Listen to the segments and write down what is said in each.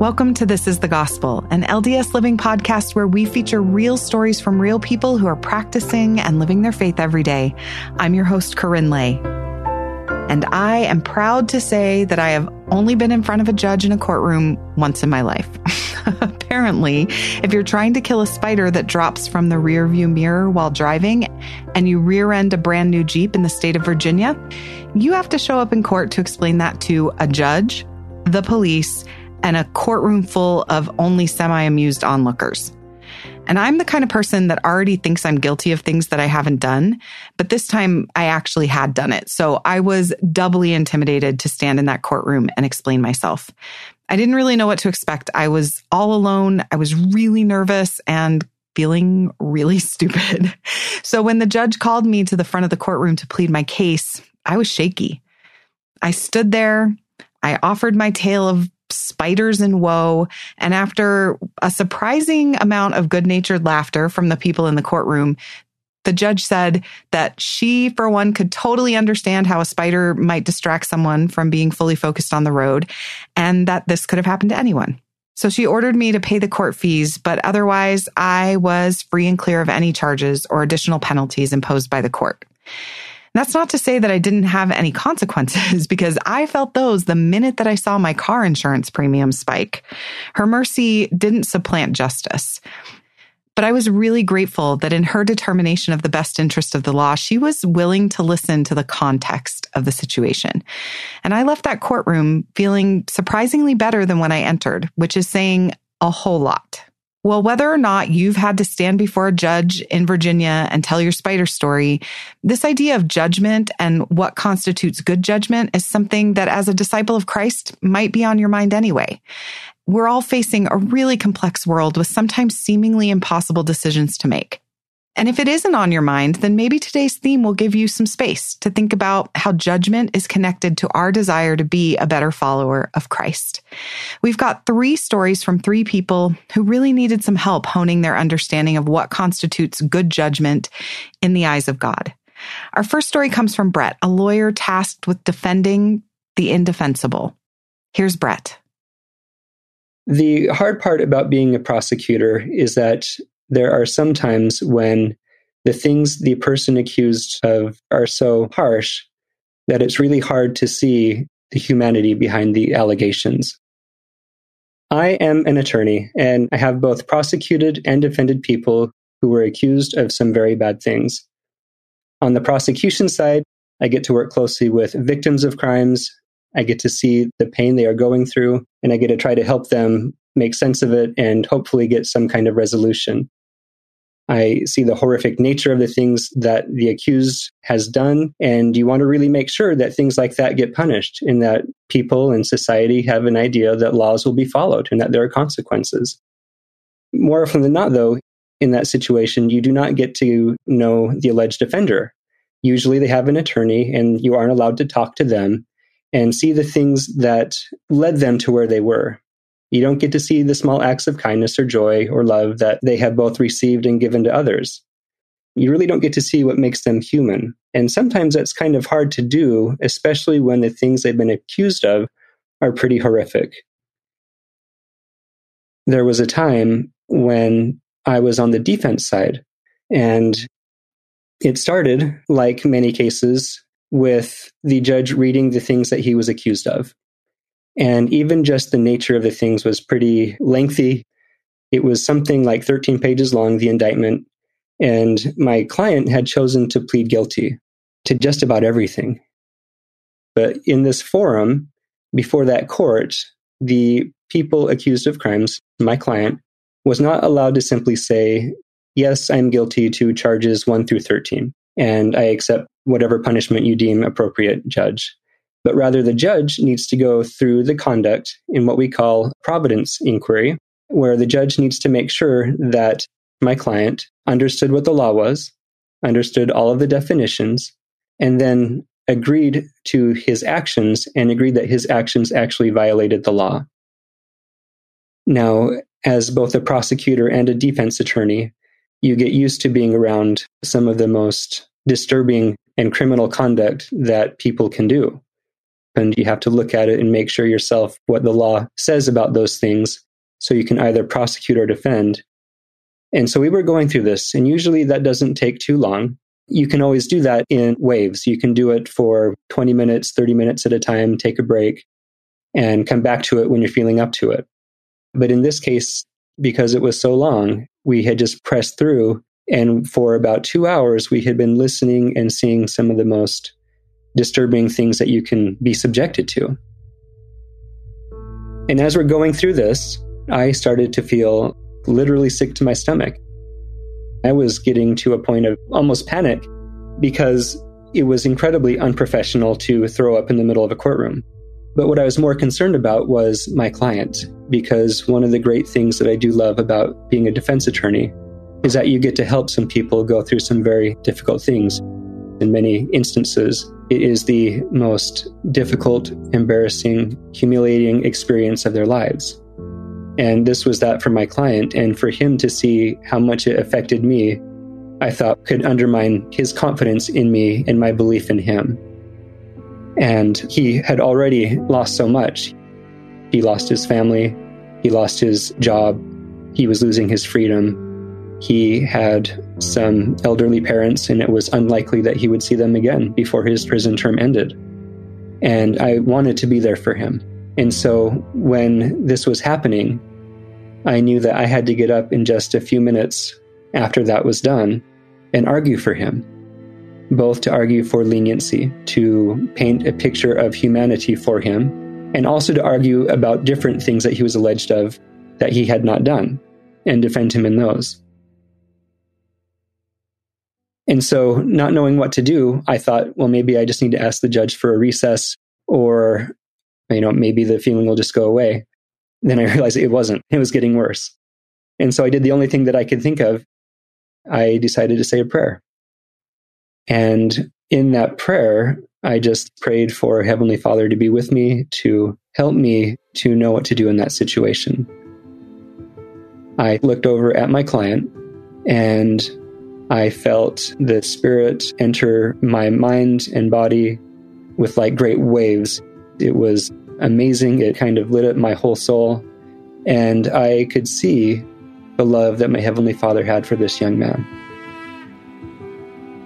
Welcome to This is the Gospel, an LDS Living podcast where we feature real stories from real people who are practicing and living their faith every day. I'm your host, KaRyn Lay. And I am proud to say that I have only been in front of a judge in a courtroom once in my life. Apparently, if you're trying to kill a spider that drops from the rearview mirror while driving and you rear end a brand new Jeep in the state of Virginia, you have to show up in court to explain that to a judge, the police, and a courtroom full of only semi amused onlookers. And I'm the kind of person that already thinks I'm guilty of things that I haven't done, but this time I actually had done it. So I was doubly intimidated to stand in that courtroom and explain myself. I didn't really know what to expect. I was all alone. I was really nervous and feeling really stupid. So when the judge called me to the front of the courtroom to plead my case, I was shaky. I stood there. I offered my tale of spiders and woe. And after a surprising amount of good natured laughter from the people in the courtroom, the judge said that she, for one, could totally understand how a spider might distract someone from being fully focused on the road and that this could have happened to anyone. So she ordered me to pay the court fees, but otherwise I was free and clear of any charges or additional penalties imposed by the court. That's not to say that I didn't have any consequences because I felt those the minute that I saw my car insurance premium spike. Her mercy didn't supplant justice. But I was really grateful that in her determination of the best interest of the law, she was willing to listen to the context of the situation. And I left that courtroom feeling surprisingly better than when I entered, which is saying a whole lot. Well, whether or not you've had to stand before a judge in Virginia and tell your spider story, this idea of judgment and what constitutes good judgment is something that as a disciple of Christ might be on your mind anyway. We're all facing a really complex world with sometimes seemingly impossible decisions to make. And if it isn't on your mind, then maybe today's theme will give you some space to think about how judgment is connected to our desire to be a better follower of Christ. We've got three stories from three people who really needed some help honing their understanding of what constitutes good judgment in the eyes of God. Our first story comes from Brett, a lawyer tasked with defending the indefensible. Here's Brett. The hard part about being a prosecutor is that there are some times when the things the person accused of are so harsh that it's really hard to see the humanity behind the allegations. I am an attorney and I have both prosecuted and defended people who were accused of some very bad things. On the prosecution side, I get to work closely with victims of crimes. I get to see the pain they are going through, and I get to try to help them make sense of it and hopefully get some kind of resolution. I see the horrific nature of the things that the accused has done. And you want to really make sure that things like that get punished and that people and society have an idea that laws will be followed and that there are consequences. More often than not, though, in that situation, you do not get to know the alleged offender. Usually they have an attorney and you aren't allowed to talk to them and see the things that led them to where they were. You don't get to see the small acts of kindness or joy or love that they have both received and given to others. You really don't get to see what makes them human. And sometimes that's kind of hard to do, especially when the things they've been accused of are pretty horrific. There was a time when I was on the defense side, and it started, like many cases, with the judge reading the things that he was accused of. And even just the nature of the things was pretty lengthy. It was something like 13 pages long, the indictment. And my client had chosen to plead guilty to just about everything. But in this forum, before that court, the people accused of crimes, my client, was not allowed to simply say, Yes, I'm guilty to charges 1 through 13, and I accept whatever punishment you deem appropriate, judge but rather the judge needs to go through the conduct in what we call providence inquiry, where the judge needs to make sure that my client understood what the law was, understood all of the definitions, and then agreed to his actions and agreed that his actions actually violated the law. Now, as both a prosecutor and a defense attorney, you get used to being around some of the most disturbing and criminal conduct that people can do. And you have to look at it and make sure yourself what the law says about those things so you can either prosecute or defend. And so we were going through this, and usually that doesn't take too long. You can always do that in waves. You can do it for 20 minutes, 30 minutes at a time, take a break, and come back to it when you're feeling up to it. But in this case, because it was so long, we had just pressed through. And for about two hours, we had been listening and seeing some of the most disturbing things that you can be subjected to. And as we're going through this, I started to feel literally sick to my stomach. I was getting to a point of almost panic because it was incredibly unprofessional to throw up in the middle of a courtroom. But what I was more concerned about was my client, because one of the great things that I do love about being a defense attorney is that you get to help some people go through some very difficult things. In many instances, it is the most difficult, embarrassing, humiliating experience of their lives. And this was that for my client. And for him to see how much it affected me, I thought could undermine his confidence in me and my belief in him. And he had already lost so much. He lost his family, he lost his job, he was losing his freedom. He had some elderly parents, and it was unlikely that he would see them again before his prison term ended. And I wanted to be there for him. And so when this was happening, I knew that I had to get up in just a few minutes after that was done and argue for him both to argue for leniency, to paint a picture of humanity for him, and also to argue about different things that he was alleged of that he had not done and defend him in those. And so, not knowing what to do, I thought, well, maybe I just need to ask the judge for a recess, or, you know, maybe the feeling will just go away. Then I realized it wasn't, it was getting worse. And so I did the only thing that I could think of. I decided to say a prayer. And in that prayer, I just prayed for Heavenly Father to be with me, to help me to know what to do in that situation. I looked over at my client and I felt the Spirit enter my mind and body with like great waves. It was amazing. It kind of lit up my whole soul. And I could see the love that my Heavenly Father had for this young man.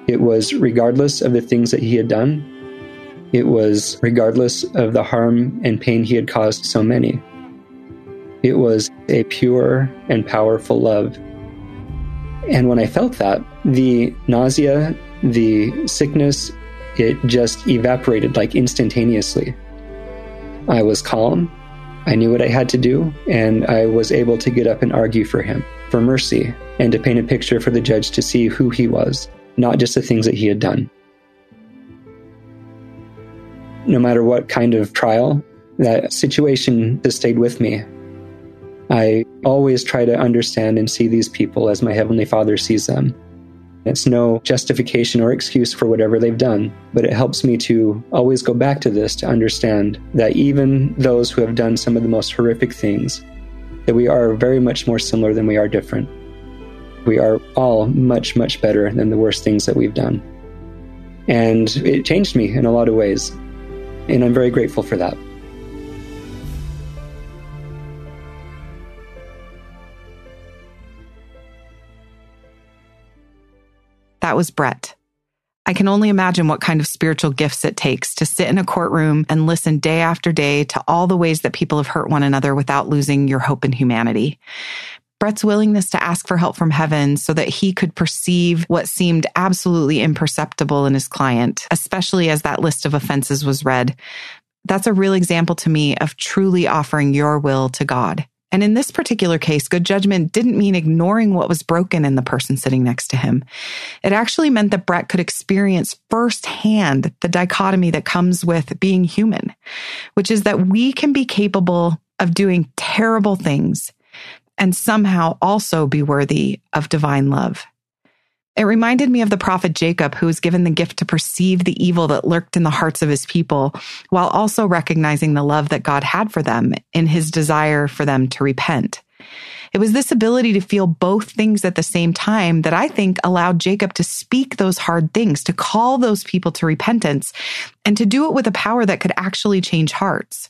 It was regardless of the things that he had done. It was regardless of the harm and pain he had caused so many. It was a pure and powerful love. And when I felt that, the nausea, the sickness, it just evaporated like instantaneously. I was calm. I knew what I had to do, and I was able to get up and argue for him, for mercy, and to paint a picture for the judge to see who he was not just the things that he had done. No matter what kind of trial, that situation has stayed with me. I always try to understand and see these people as my Heavenly Father sees them. It's no justification or excuse for whatever they've done, but it helps me to always go back to this to understand that even those who have done some of the most horrific things, that we are very much more similar than we are different. We are all much, much better than the worst things that we've done. And it changed me in a lot of ways. And I'm very grateful for that. That was Brett. I can only imagine what kind of spiritual gifts it takes to sit in a courtroom and listen day after day to all the ways that people have hurt one another without losing your hope in humanity. Brett's willingness to ask for help from heaven so that he could perceive what seemed absolutely imperceptible in his client, especially as that list of offenses was read. That's a real example to me of truly offering your will to God. And in this particular case, good judgment didn't mean ignoring what was broken in the person sitting next to him. It actually meant that Brett could experience firsthand the dichotomy that comes with being human, which is that we can be capable of doing terrible things and somehow also be worthy of divine love. It reminded me of the prophet Jacob, who was given the gift to perceive the evil that lurked in the hearts of his people, while also recognizing the love that God had for them in his desire for them to repent. It was this ability to feel both things at the same time that I think allowed Jacob to speak those hard things, to call those people to repentance, and to do it with a power that could actually change hearts.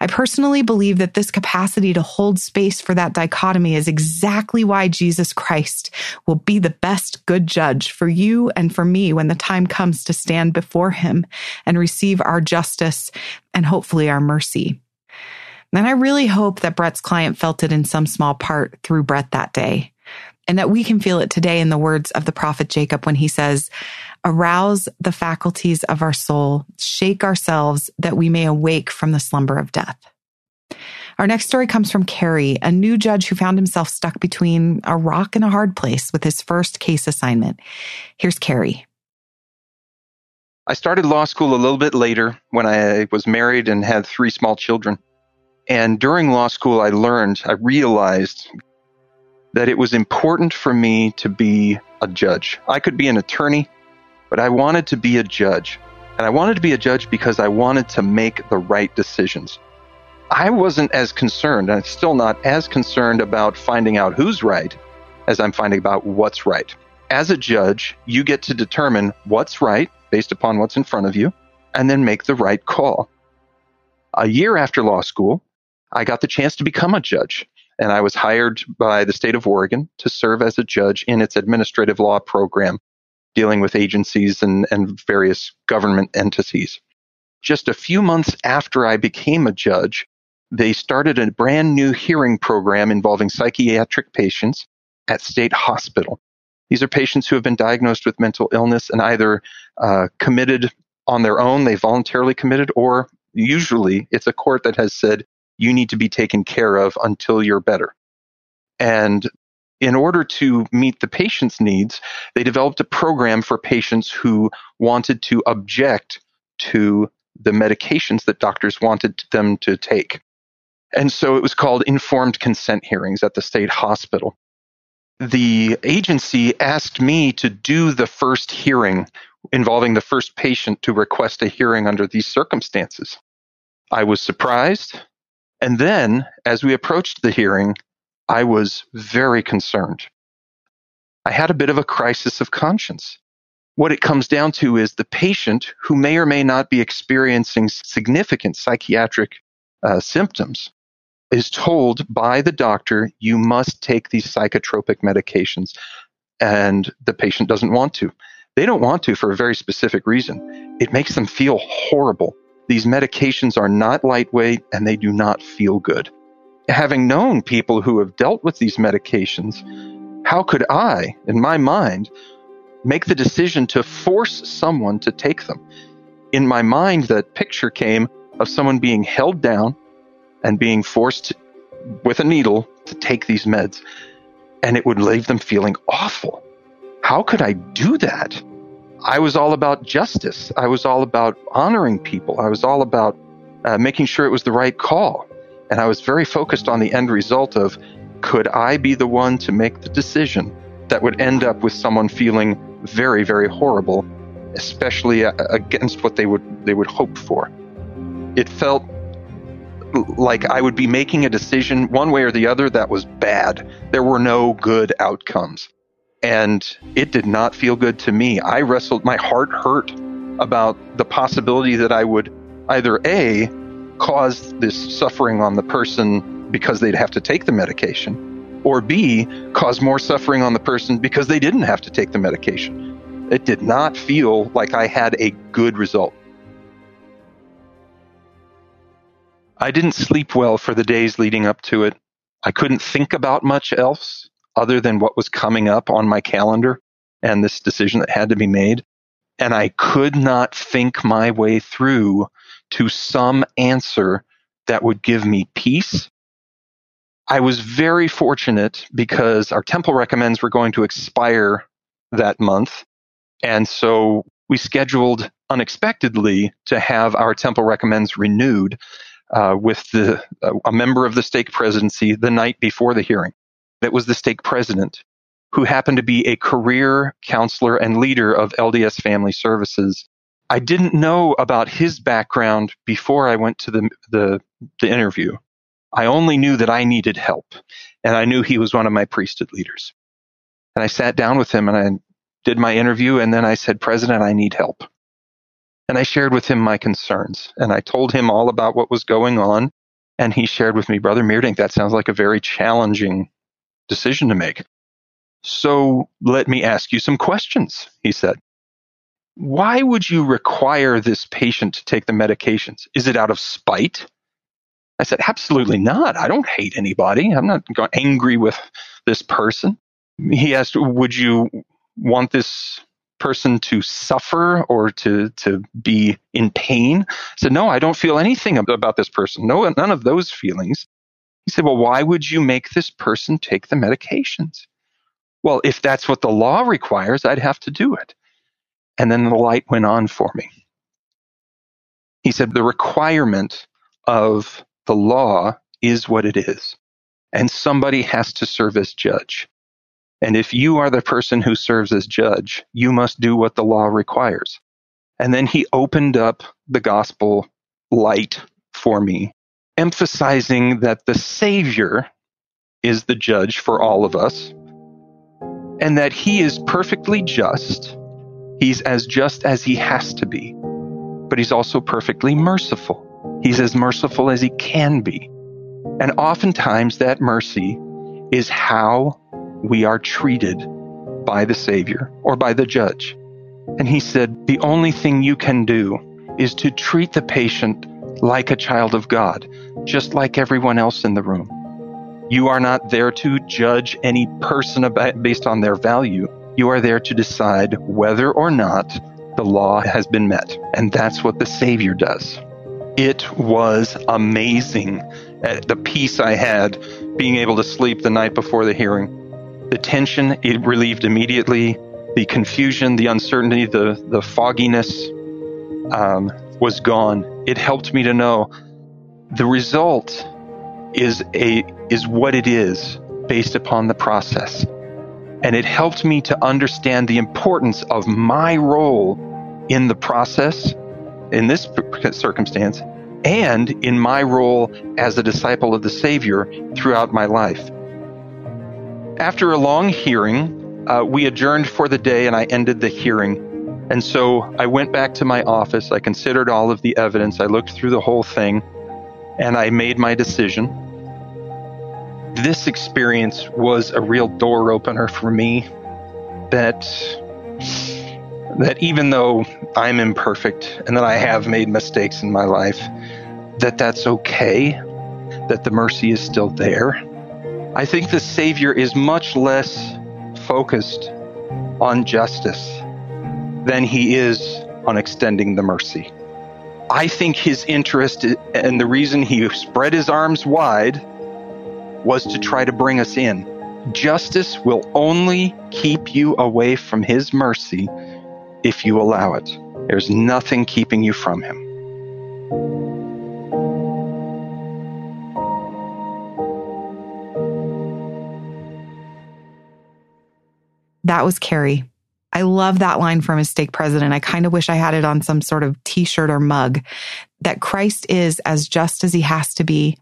I personally believe that this capacity to hold space for that dichotomy is exactly why Jesus Christ will be the best good judge for you and for me when the time comes to stand before him and receive our justice and hopefully our mercy. And I really hope that Brett's client felt it in some small part through Brett that day, and that we can feel it today in the words of the prophet Jacob when he says, Arouse the faculties of our soul, shake ourselves that we may awake from the slumber of death. Our next story comes from Kerry, a new judge who found himself stuck between a rock and a hard place with his first case assignment. Here's Kerry. I started law school a little bit later when I was married and had three small children. And during law school, I learned, I realized that it was important for me to be a judge. I could be an attorney, but I wanted to be a judge. And I wanted to be a judge because I wanted to make the right decisions. I wasn't as concerned, and I'm still not as concerned about finding out who's right as I'm finding about what's right. As a judge, you get to determine what's right based upon what's in front of you and then make the right call. A year after law school, I got the chance to become a judge. And I was hired by the state of Oregon to serve as a judge in its administrative law program, dealing with agencies and, and various government entities. Just a few months after I became a judge, they started a brand new hearing program involving psychiatric patients at State Hospital. These are patients who have been diagnosed with mental illness and either uh, committed on their own, they voluntarily committed, or usually it's a court that has said, you need to be taken care of until you're better. And in order to meet the patient's needs, they developed a program for patients who wanted to object to the medications that doctors wanted them to take. And so it was called informed consent hearings at the state hospital. The agency asked me to do the first hearing involving the first patient to request a hearing under these circumstances. I was surprised. And then, as we approached the hearing, I was very concerned. I had a bit of a crisis of conscience. What it comes down to is the patient who may or may not be experiencing significant psychiatric uh, symptoms is told by the doctor, you must take these psychotropic medications. And the patient doesn't want to. They don't want to for a very specific reason. It makes them feel horrible. These medications are not lightweight and they do not feel good. Having known people who have dealt with these medications, how could I, in my mind, make the decision to force someone to take them? In my mind, that picture came of someone being held down and being forced with a needle to take these meds, and it would leave them feeling awful. How could I do that? I was all about justice. I was all about honoring people. I was all about uh, making sure it was the right call. And I was very focused on the end result of could I be the one to make the decision that would end up with someone feeling very, very horrible, especially uh, against what they would they would hope for. It felt like I would be making a decision one way or the other that was bad. There were no good outcomes. And it did not feel good to me. I wrestled, my heart hurt about the possibility that I would either A, cause this suffering on the person because they'd have to take the medication, or B, cause more suffering on the person because they didn't have to take the medication. It did not feel like I had a good result. I didn't sleep well for the days leading up to it. I couldn't think about much else other than what was coming up on my calendar and this decision that had to be made. And I could not think my way through to some answer that would give me peace. I was very fortunate because our temple recommends were going to expire that month. And so we scheduled unexpectedly to have our temple recommends renewed uh, with the, uh, a member of the stake presidency the night before the hearing. That was the stake president who happened to be a career counselor and leader of LDS Family Services. I didn't know about his background before I went to the, the, the interview. I only knew that I needed help, and I knew he was one of my priesthood leaders. And I sat down with him and I did my interview, and then I said, President, I need help. And I shared with him my concerns, and I told him all about what was going on. And he shared with me, Brother Meerdink, that sounds like a very challenging decision to make. So let me ask you some questions, he said. Why would you require this patient to take the medications? Is it out of spite? I said, absolutely not. I don't hate anybody. I'm not angry with this person. He asked, would you want this person to suffer or to, to be in pain? I said, no, I don't feel anything about this person. No, none of those feelings. He said, well, why would you make this person take the medications? Well, if that's what the law requires, I'd have to do it. And then the light went on for me. He said, the requirement of the law is what it is. And somebody has to serve as judge. And if you are the person who serves as judge, you must do what the law requires. And then he opened up the gospel light for me, emphasizing that the Savior is the judge for all of us, and that he is perfectly just. He's as just as he has to be, but he's also perfectly merciful. He's as merciful as he can be. And oftentimes that mercy is how we are treated by the Savior or by the judge. And he said, the only thing you can do is to treat the patient like a child of God, just like everyone else in the room. You are not there to judge any person about, based on their value. You are there to decide whether or not the law has been met. And that's what the Savior does. It was amazing uh, the peace I had being able to sleep the night before the hearing. The tension, it relieved immediately. The confusion, the uncertainty, the, the fogginess um, was gone. It helped me to know the result is a is what it is based upon the process. And it helped me to understand the importance of my role in the process in this circumstance and in my role as a disciple of the Savior throughout my life. After a long hearing, uh, we adjourned for the day and I ended the hearing. And so I went back to my office. I considered all of the evidence. I looked through the whole thing and I made my decision. This experience was a real door opener for me that that even though I'm imperfect and that I have made mistakes in my life, that that's okay, that the mercy is still there. I think the Savior is much less focused on justice than he is on extending the mercy. I think his interest and the reason he spread his arms wide was to try to bring us in. Justice will only keep you away from his mercy if you allow it. There's nothing keeping you from Him. That was Kerry. I love that line from his stake president. I kind of wish I had it on some sort of t shirt or mug that Christ is as just as he has to be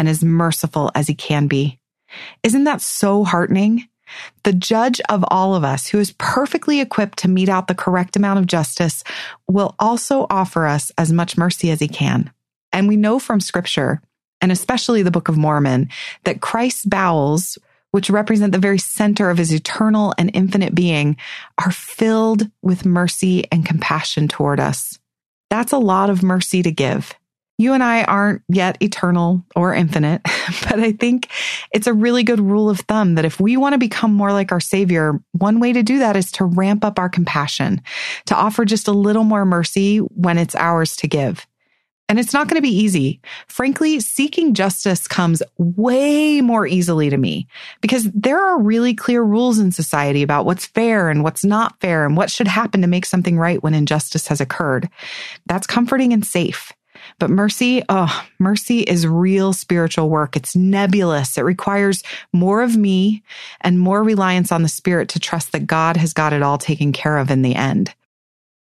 and as merciful as he can be. Isn't that so heartening? The judge of all of us, who is perfectly equipped to mete out the correct amount of justice, will also offer us as much mercy as he can. And we know from scripture, and especially the Book of Mormon, that Christ's bowels, which represent the very center of his eternal and infinite being, are filled with mercy and compassion toward us. That's a lot of mercy to give. You and I aren't yet eternal or infinite, but I think it's a really good rule of thumb that if we want to become more like our Savior, one way to do that is to ramp up our compassion, to offer just a little more mercy when it's ours to give. And it's not going to be easy. Frankly, seeking justice comes way more easily to me because there are really clear rules in society about what's fair and what's not fair and what should happen to make something right when injustice has occurred. That's comforting and safe. But mercy, oh, mercy is real spiritual work. It's nebulous. It requires more of me and more reliance on the Spirit to trust that God has got it all taken care of in the end.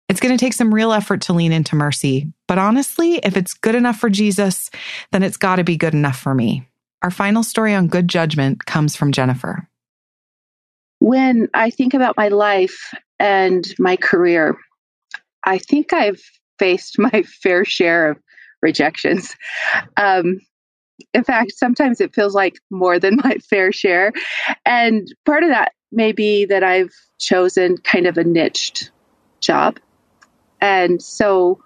It's going to take some real effort to lean into mercy, But honestly, if it's good enough for Jesus, then it's got to be good enough for me. Our final story on good judgment comes from Jennifer. When I think about my life and my career, I think I've faced my fair share of rejections. Um, in fact, sometimes it feels like more than my fair share. And part of that may be that I've chosen kind of a niched job. And so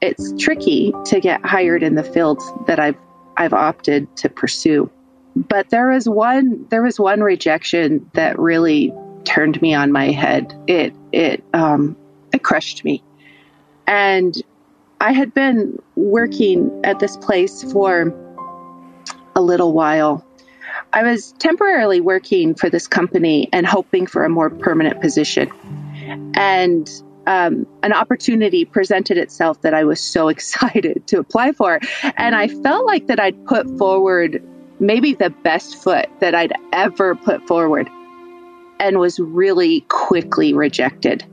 it's tricky to get hired in the fields that I've I've opted to pursue. But there was one there was one rejection that really turned me on my head. It it um it crushed me. And I had been working at this place for a little while. I was temporarily working for this company and hoping for a more permanent position. And um, an opportunity presented itself that I was so excited to apply for. And I felt like that I'd put forward maybe the best foot that I'd ever put forward and was really quickly rejected.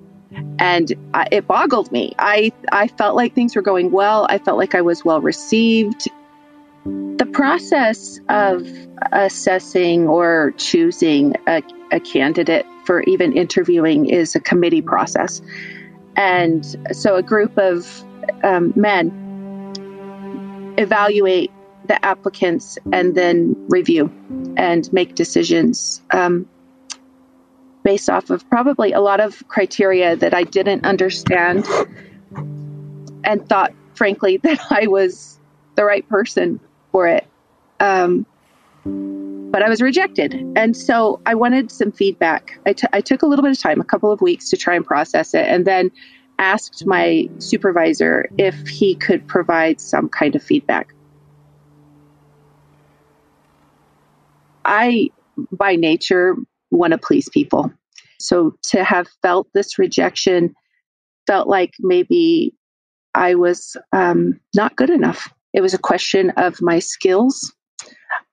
And I, it boggled me. I, I felt like things were going well. I felt like I was well received. The process of assessing or choosing a, a candidate for even interviewing is a committee process. And so a group of um, men evaluate the applicants and then review and make decisions um, based off of probably a lot of criteria that I didn't understand and thought, frankly, that I was the right person for it. Um, but I was rejected. And so I wanted some feedback. I, t- I took a little bit of time, a couple of weeks to try and process it, and then asked my supervisor if he could provide some kind of feedback. I, by nature, want to please people. So to have felt this rejection felt like maybe I was um, not good enough. It was a question of my skills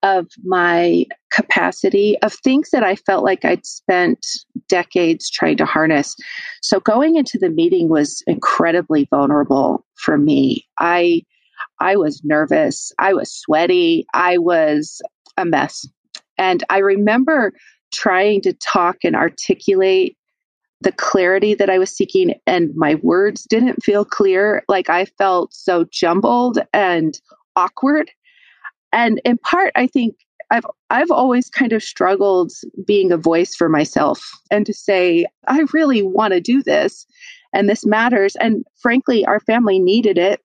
of my capacity of things that I felt like I'd spent decades trying to harness. So going into the meeting was incredibly vulnerable for me. I I was nervous, I was sweaty, I was a mess. And I remember trying to talk and articulate the clarity that I was seeking and my words didn't feel clear. Like I felt so jumbled and awkward. And in part i think i've i've always kind of struggled being a voice for myself and to say i really want to do this and this matters. And frankly our family needed it.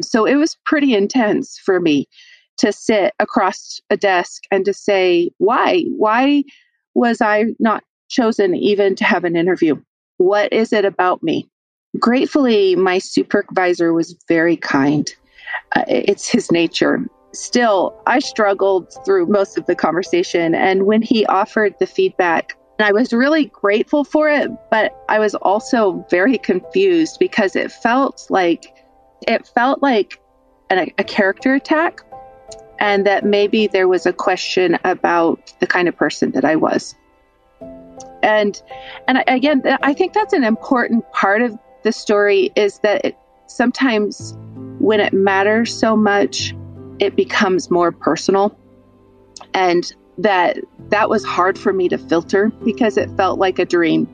So it was pretty intense for me to sit across a desk and to say why? Why was i not chosen even to have an interview? What is it about me? Gratefully my supervisor was very kind. Uh, it's his nature. Still, I struggled through most of the conversation. And when he offered the feedback, I was really grateful for it, but I was also very confused because it felt like it felt like an, a character attack and that maybe there was a question about the kind of person that I was. And and again, I think that's an important part of the story is that it, sometimes when it matters so much, it becomes more personal and that that was hard for me to filter because it felt like a dream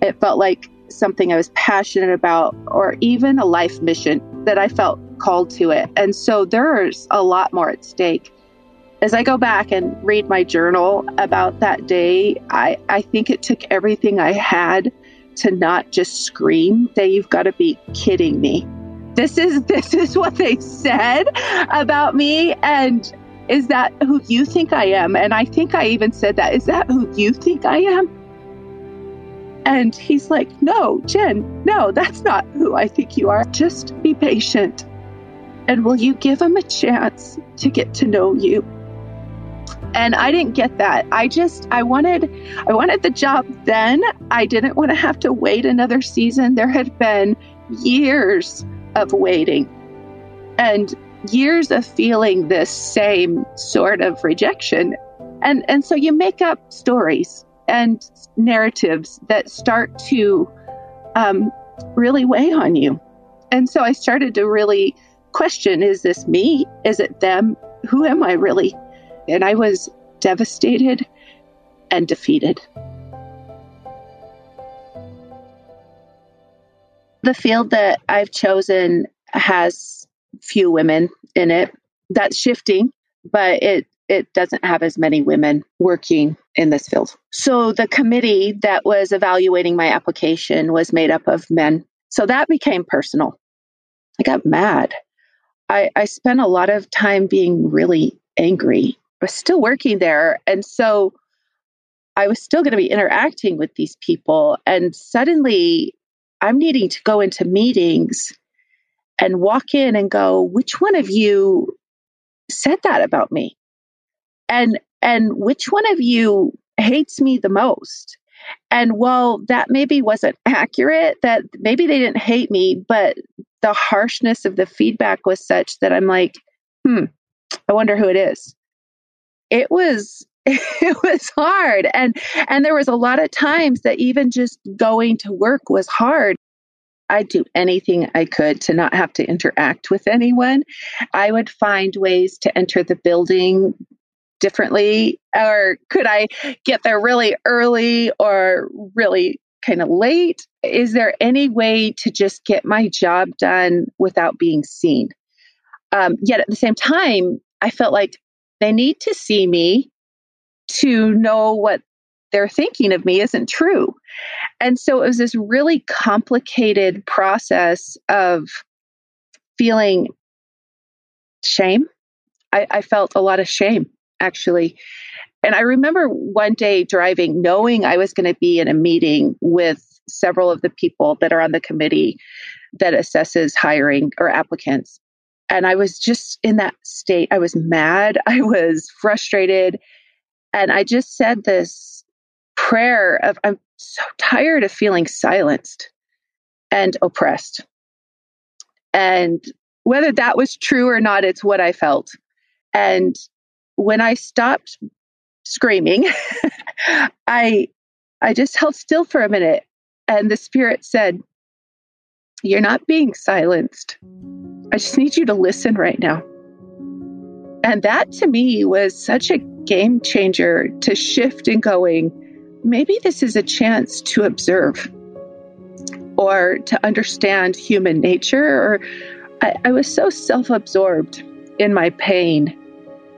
it felt like something i was passionate about or even a life mission that i felt called to it and so there's a lot more at stake as i go back and read my journal about that day i, I think it took everything i had to not just scream that you've got to be kidding me this is this is what they said about me and is that who you think I am? And I think I even said that. Is that who you think I am? And he's like, No, Jen, no, that's not who I think you are. Just be patient. And will you give him a chance to get to know you? And I didn't get that. I just I wanted I wanted the job then. I didn't want to have to wait another season. There had been years of waiting and years of feeling this same sort of rejection. And, and so you make up stories and narratives that start to um, really weigh on you. And so I started to really question is this me? Is it them? Who am I really? And I was devastated and defeated. The field that I've chosen has few women in it. That's shifting, but it it doesn't have as many women working in this field. So the committee that was evaluating my application was made up of men. So that became personal. I got mad. I, I spent a lot of time being really angry. I was still working there. And so I was still going to be interacting with these people. And suddenly I'm needing to go into meetings and walk in and go, which one of you said that about me? And and which one of you hates me the most? And while that maybe wasn't accurate, that maybe they didn't hate me, but the harshness of the feedback was such that I'm like, hmm, I wonder who it is. It was it was hard and and there was a lot of times that even just going to work was hard I'd do anything I could to not have to interact with anyone. I would find ways to enter the building differently, or could I get there really early or really kind of late? Is there any way to just get my job done without being seen? Um, yet at the same time, I felt like they need to see me to know what they're thinking of me isn't true. And so it was this really complicated process of feeling shame. I, I felt a lot of shame, actually. And I remember one day driving, knowing I was going to be in a meeting with several of the people that are on the committee that assesses hiring or applicants. And I was just in that state. I was mad. I was frustrated. And I just said this prayer of I'm so tired of feeling silenced and oppressed. And whether that was true or not, it's what I felt. And when I stopped screaming, I I just held still for a minute and the spirit said, "You're not being silenced. I just need you to listen right now." And that to me was such a game changer to shift and going, maybe this is a chance to observe or to understand human nature. Or I, I was so self absorbed in my pain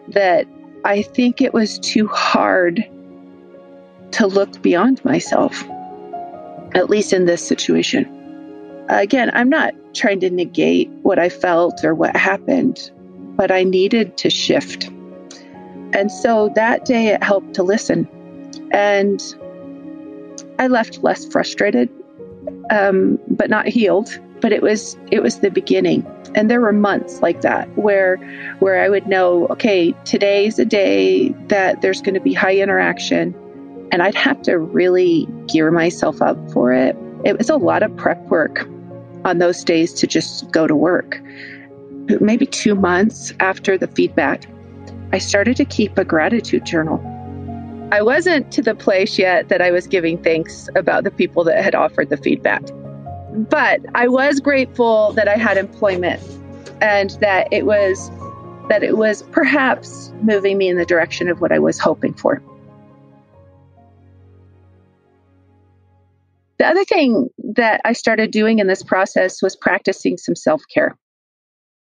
that I think it was too hard to look beyond myself, at least in this situation. Again, I'm not trying to negate what I felt or what happened, but I needed to shift. And so that day it helped to listen and I left less frustrated, um, but not healed. But it was it was the beginning, and there were months like that where where I would know, okay, today's a day that there's going to be high interaction, and I'd have to really gear myself up for it. It was a lot of prep work on those days to just go to work. Maybe two months after the feedback, I started to keep a gratitude journal I wasn't to the place yet that I was giving thanks about the people that had offered the feedback. But I was grateful that I had employment and that it was that it was perhaps moving me in the direction of what I was hoping for. The other thing that I started doing in this process was practicing some self care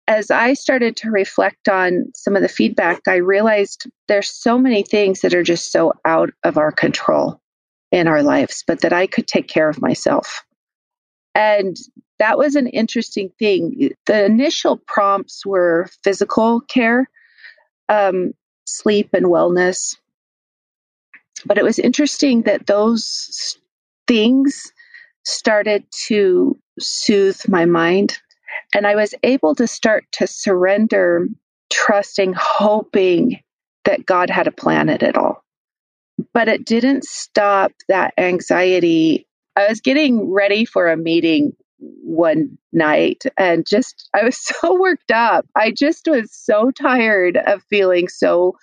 as I started to reflect on some of the feedback, I realized there's so many things that are just so out of our control in our lives, but that I could take care of myself. And that was an interesting thing. The initial prompts were physical care, um, sleep, and wellness. But it was interesting that those things started to soothe my mind and I was able to start to surrender, trusting, hoping that God had a plan at it all. But it didn't stop that anxiety. I was getting ready for a meeting one night and just, I was so worked up. I just was so tired of feeling so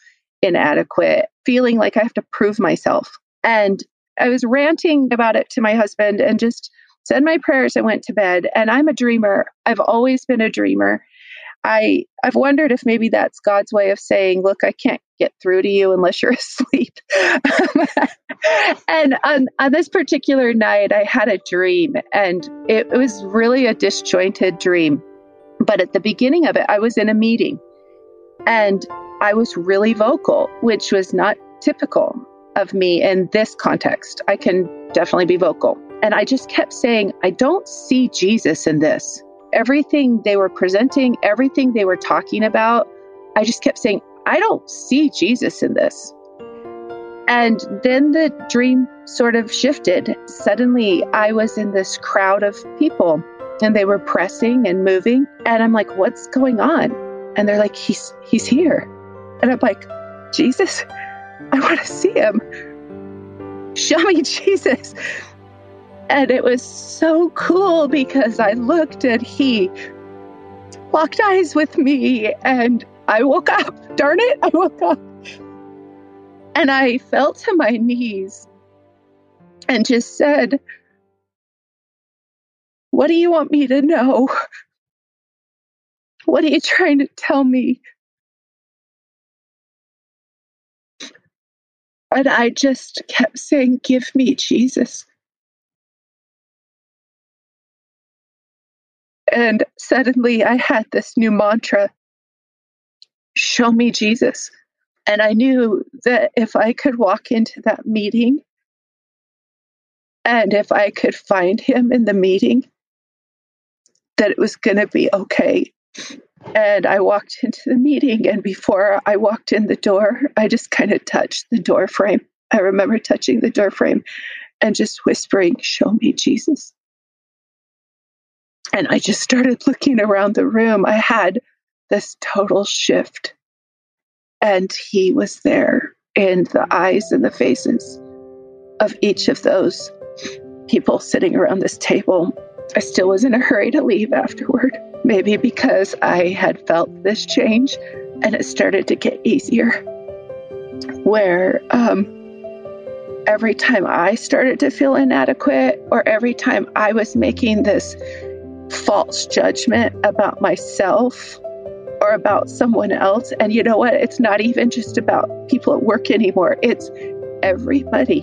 inadequate, feeling like I have to prove myself. And I was ranting about it to my husband and just said my prayers and went to bed. And I'm a dreamer. I've always been a dreamer. I I've wondered if maybe that's God's way of saying, look, I can't get through to you unless you're asleep. Um, and on, on this particular night, I had a dream, and it, it was really a disjointed dream. But at the beginning of it, I was in a meeting, and I was really vocal, which was not typical of me in this context. I can definitely be vocal. And I just kept saying, I don't see Jesus in this everything they were presenting, everything they were talking about, I just kept saying, I don't see Jesus in this. And then the dream sort of shifted. Suddenly, I was in this crowd of people and they were pressing and moving. And I'm like, what's going on? And they're like, he's, he's here. And I'm like, Jesus, I want to see him. Show me Jesus. And it was so cool because I looked and he locked eyes with me and I woke up. Darn it, I woke up. And I fell to my knees and just said, What do you want me to know? What are you trying to tell me? And I just kept saying, Give me Jesus. And suddenly I had this new mantra show me Jesus. And I knew that if I could walk into that meeting and if I could find him in the meeting, that it was going to be okay. And I walked into the meeting, and before I walked in the door, I just kind of touched the door frame. I remember touching the door frame and just whispering, Show me Jesus. And I just started looking around the room. I had this total shift. And he was there in the eyes and the faces of each of those people sitting around this table. I still was in a hurry to leave afterward, maybe because I had felt this change and it started to get easier. Where um, every time I started to feel inadequate, or every time I was making this false judgment about myself or about someone else. And you know what? It's not even just about people at work anymore, it's everybody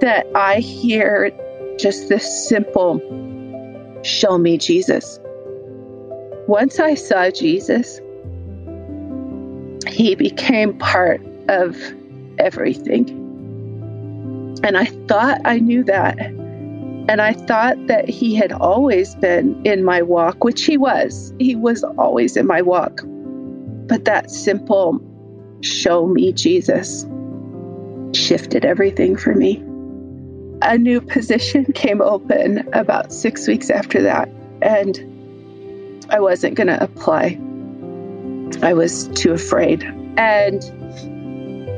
that I hear just this simple show me Jesus. Once I saw Jesus, he became part of everything. And I thought I knew that. And I thought that he had always been in my walk, which he was. He was always in my walk. But that simple show me Jesus shifted everything for me. A new position came open about six weeks after that, and I wasn't going to apply. I was too afraid. And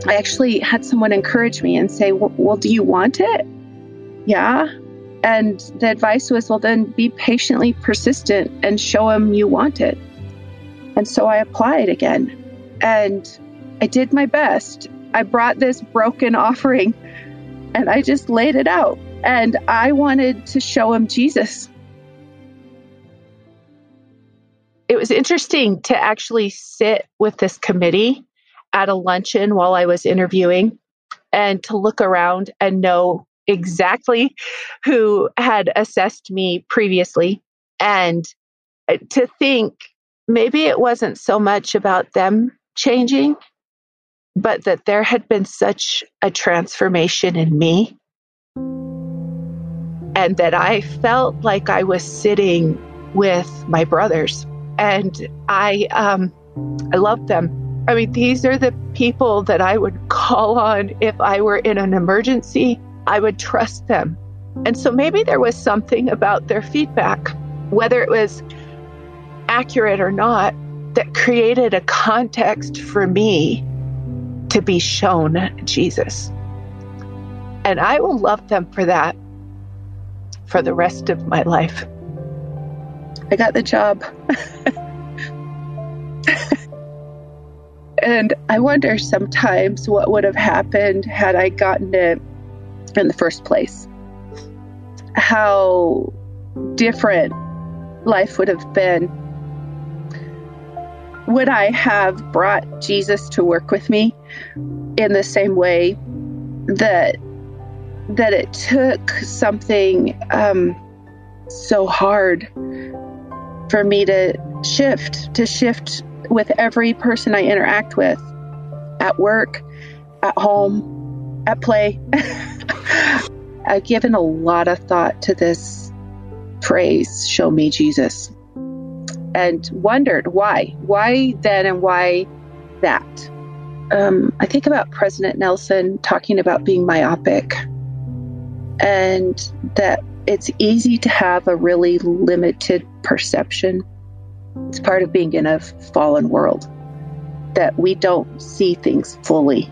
I actually had someone encourage me and say, Well, do you want it? Yeah. And the advice was, well, then be patiently persistent and show him you want it. And so I applied again. And I did my best. I brought this broken offering and I just laid it out. And I wanted to show him Jesus. It was interesting to actually sit with this committee at a luncheon while I was interviewing and to look around and know exactly who had assessed me previously. And uh, to think maybe it wasn't so much about them changing, but that there had been such a transformation in me. And that I felt like I was sitting with my brothers. And I, um, I loved them. I mean, these are the people that I would call on if I were in an emergency I would trust them. And so maybe there was something about their feedback, whether it was accurate or not, that created a context for me to be shown Jesus. And I will love them for that for the rest of my life. I got the job. and I wonder sometimes what would have happened had I gotten it in the first place. how different life would have been would I have brought Jesus to work with me in the same way that that it took something um, so hard for me to shift to shift with every person I interact with at work, at home, at play. I've given a lot of thought to this phrase, show me Jesus, and wondered why. Why then and why that? Um, I think about President Nelson talking about being myopic and that it's easy to have a really limited perception. It's part of being in a fallen world that we don't see things fully.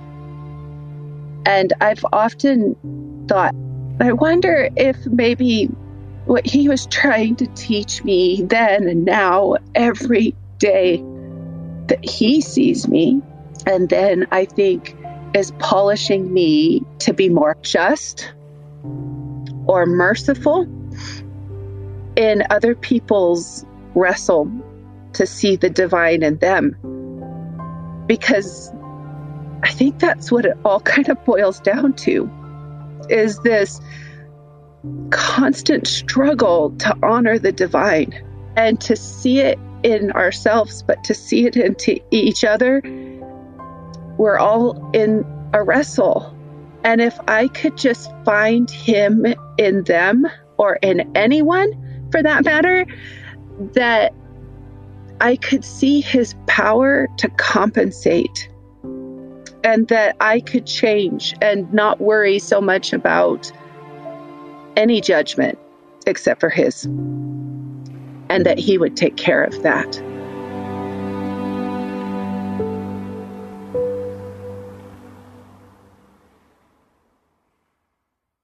And I've often thought, I wonder if maybe what he was trying to teach me then and now every day that he sees me and then I think is polishing me to be more just or merciful in other people's wrestle to see the divine in them. Because I think that's what it all kind of boils down to is this constant struggle to honor the divine and to see it in ourselves, but to see it into each other. We're all in a wrestle. And if I could just find him in them or in anyone for that matter, that I could see his power to compensate and that I could change and not worry so much about any judgment except for his, and that he would take care of that.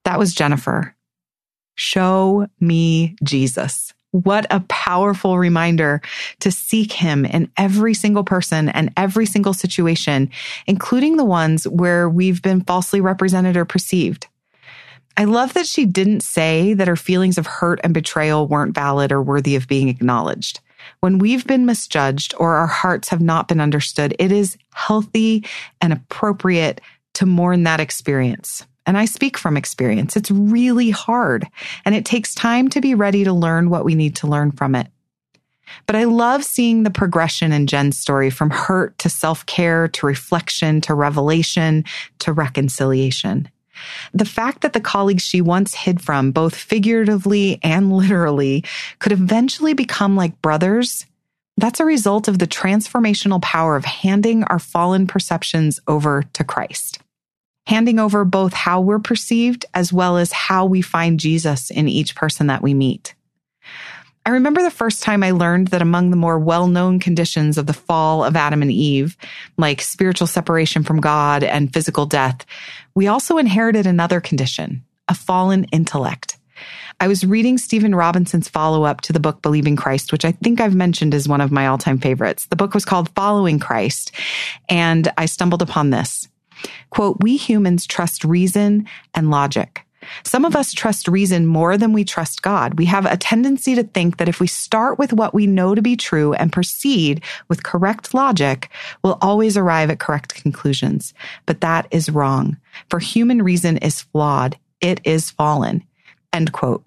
That was Jennifer. Show me Jesus. What a powerful reminder to seek him in every single person and every single situation, including the ones where we've been falsely represented or perceived. I love that she didn't say that her feelings of hurt and betrayal weren't valid or worthy of being acknowledged. When we've been misjudged or our hearts have not been understood, it is healthy and appropriate to mourn that experience. And I speak from experience. It's really hard and it takes time to be ready to learn what we need to learn from it. But I love seeing the progression in Jen's story from hurt to self care to reflection to revelation to reconciliation. The fact that the colleagues she once hid from, both figuratively and literally, could eventually become like brothers, that's a result of the transformational power of handing our fallen perceptions over to Christ handing over both how we're perceived as well as how we find Jesus in each person that we meet. I remember the first time I learned that among the more well known conditions of the fall of Adam and Eve, like spiritual separation from God and physical death, we also inherited another condition, a fallen intellect. I was reading Stephen Robinson's follow up to the book Believing Christ, which I think I've mentioned is one of my all time favorites. The book was called Following Christ, and I stumbled upon this. Quote, we humans trust reason and logic. Some of us trust reason more than we trust God. We have a tendency to think that if we start with what we know to be true and proceed with correct logic, we'll always arrive at correct conclusions. But that is wrong. For human reason is flawed. It is fallen. End quote.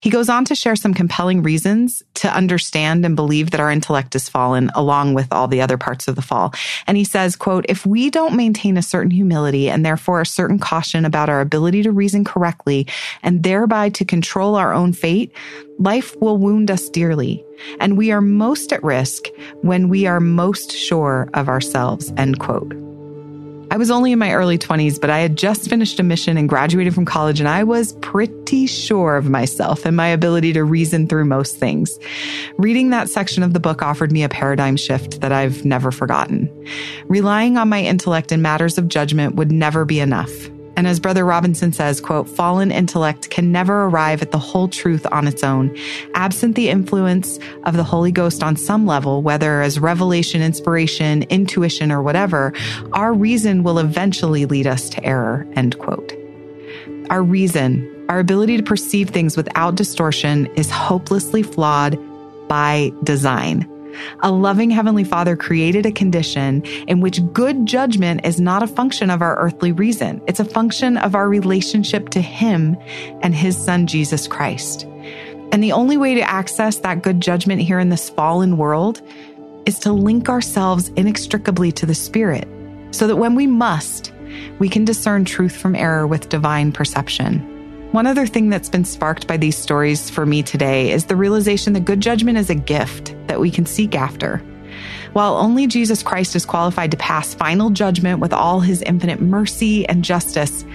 He goes on to share some compelling reasons to understand and believe that our intellect is fallen along with all the other parts of the fall. And he says, quote, if we don't maintain a certain humility and therefore a certain caution about our ability to reason correctly and thereby to control our own fate, life will wound us dearly. And we are most at risk when we are most sure of ourselves, end quote. I was only in my early 20s, but I had just finished a mission and graduated from college, and I was pretty sure of myself and my ability to reason through most things. Reading that section of the book offered me a paradigm shift that I've never forgotten. Relying on my intellect in matters of judgment would never be enough. And as Brother Robinson says, quote, fallen intellect can never arrive at the whole truth on its own, absent the influence of the Holy Ghost on some level, whether as revelation, inspiration, intuition, or whatever, our reason will eventually lead us to error, end quote. our reason, our ability to perceive things without distortion is hopelessly flawed by design. A loving Heavenly Father created a condition in which good judgment is not a function of our earthly reason. It's a function of our relationship to Him and His Son, Jesus Christ. And the only way to access that good judgment here in this fallen world is to link ourselves inextricably to the Spirit so that when we must, we can discern truth from error with divine perception. One other thing that's been sparked by these stories for me today is the realization that good judgment is a gift that we can seek after. While only Jesus Christ is qualified to pass final judgment with all his infinite mercy and justice,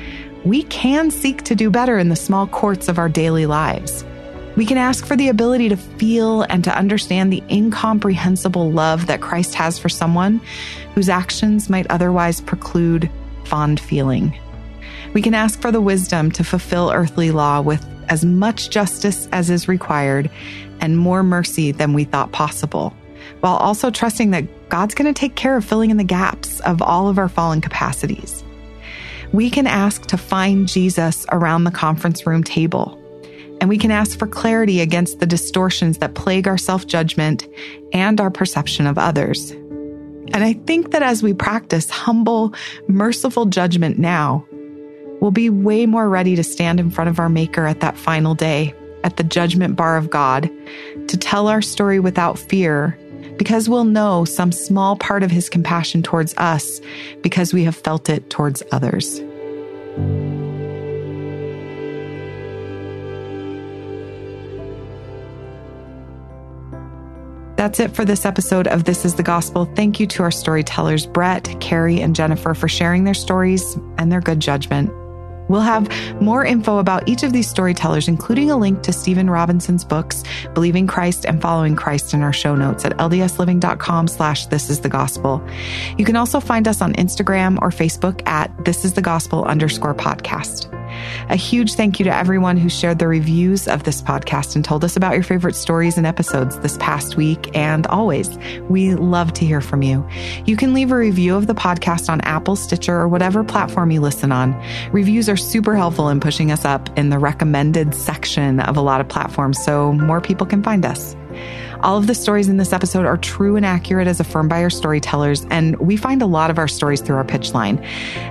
we can seek to do better in the small courts of our daily lives. We can ask for the ability to feel and to understand the incomprehensible love that Christ has for someone whose actions might otherwise preclude fond feeling. We can ask for the wisdom to fulfill earthly law with as much justice as is required and more mercy than we thought possible, while also trusting that God's going to take care of filling in the gaps of all of our fallen capacities. We can ask to find Jesus around the conference room table, and we can ask for clarity against the distortions that plague our self judgment and our perception of others. And I think that as we practice humble, merciful judgment now, we'll be way more ready to stand in front of our Maker at that final day, at the judgment bar of God, to tell our story without fear, because we'll know some small part of His compassion towards us because we have felt it towards others. That's it for this episode of This is the Gospel. Thank you to our storytellers, Brett, Kerry, and Jennifer, for sharing their stories and their good judgment. We'll have more info about each of these storytellers, including a link to Stephen Robinson's books, Believing Christ and Following Christ in our show notes at ldsliving.com slash this is the gospel. You can also find us on Instagram or Facebook at this is the gospel underscore podcast. A huge thank you to everyone who shared the reviews of this podcast and told us about your favorite stories and episodes this past week and always. We love to hear from you. You can leave a review of the podcast on Apple, Stitcher, or whatever platform you listen on. Reviews are super helpful in pushing us up in the recommended section of a lot of platforms so more people can find us. All of the stories in this episode are true and accurate as affirmed by our storytellers, and we find a lot of our stories through our pitch line.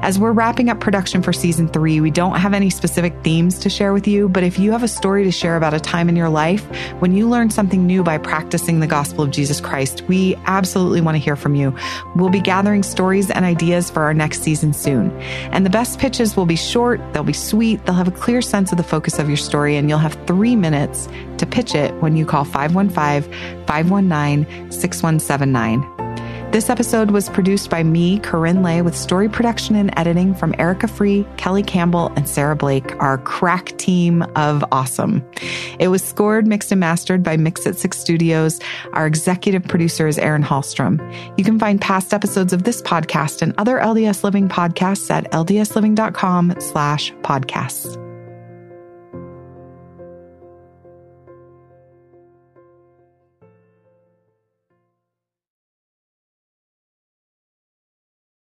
As we're wrapping up production for season three, we don't have any specific themes to share with you, but if you have a story to share about a time in your life when you learned something new by practicing the gospel of Jesus Christ, we absolutely want to hear from you. We'll be gathering stories and ideas for our next season soon. And the best pitches will be short, they'll be sweet, they'll have a clear sense of the focus of your story, and you'll have three minutes to pitch it when you call 515 519 6179. This episode was produced by me, KaRyn Lay, with story production and editing from Erica Free, Kelly Campbell, and Sarah Blake, our crack team of awesome. It was scored, mixed, and mastered by Mix at Six Studios. Our executive producer is Erin Hallstrom. You can find past episodes of this podcast and other LDS Living podcasts at ldsliving.com slash podcasts.